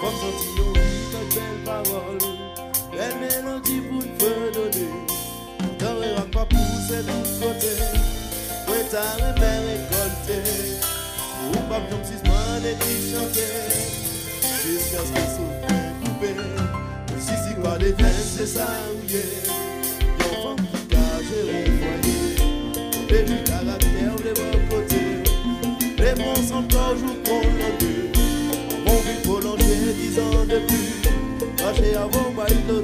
Kom santi yo tout bel parol Bel melodi pou n'pe dode Kore wak pa pousse tout kote Pwè ta remè rekolte Ou pa pjom sisman eti chante Jiska s'ke soupe koupe Si si kwa defen se sa ouye aquella bomba y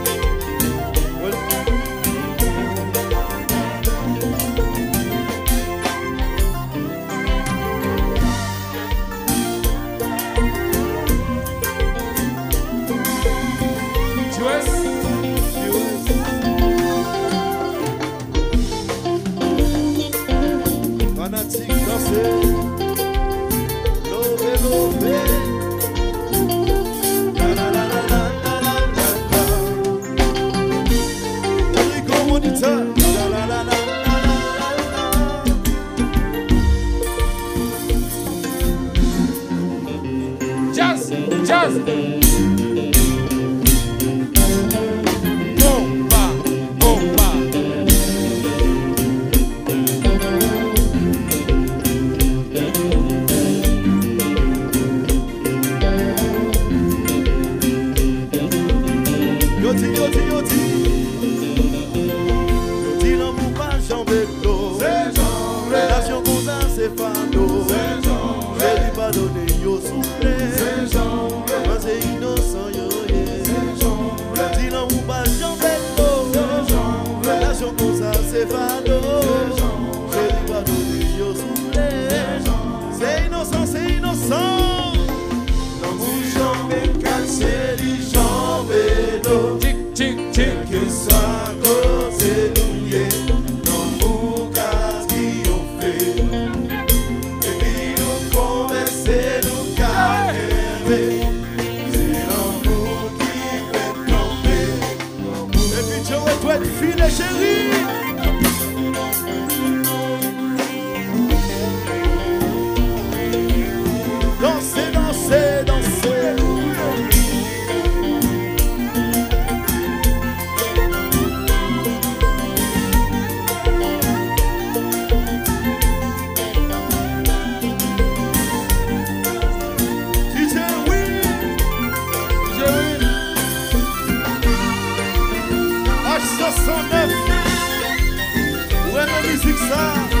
Just. Dansez, dansez, dansez. H69 Ouais, ma musique ça?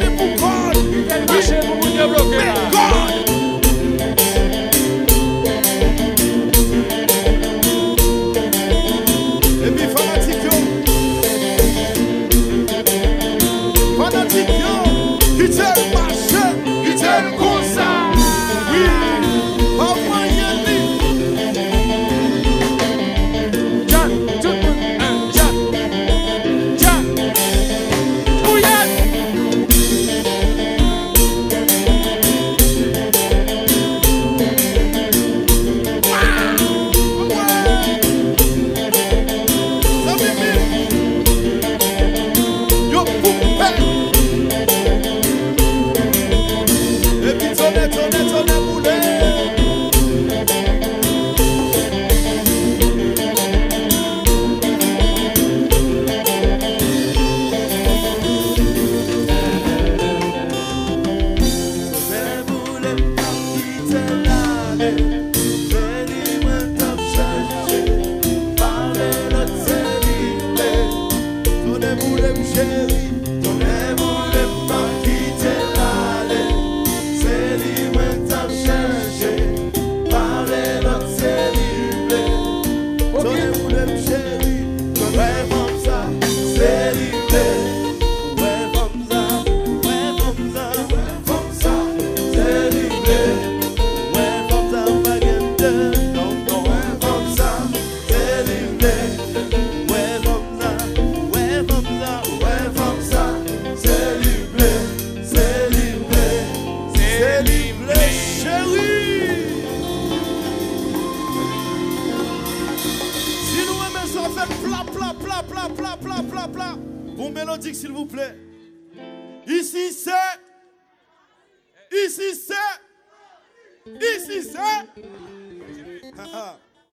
Ele.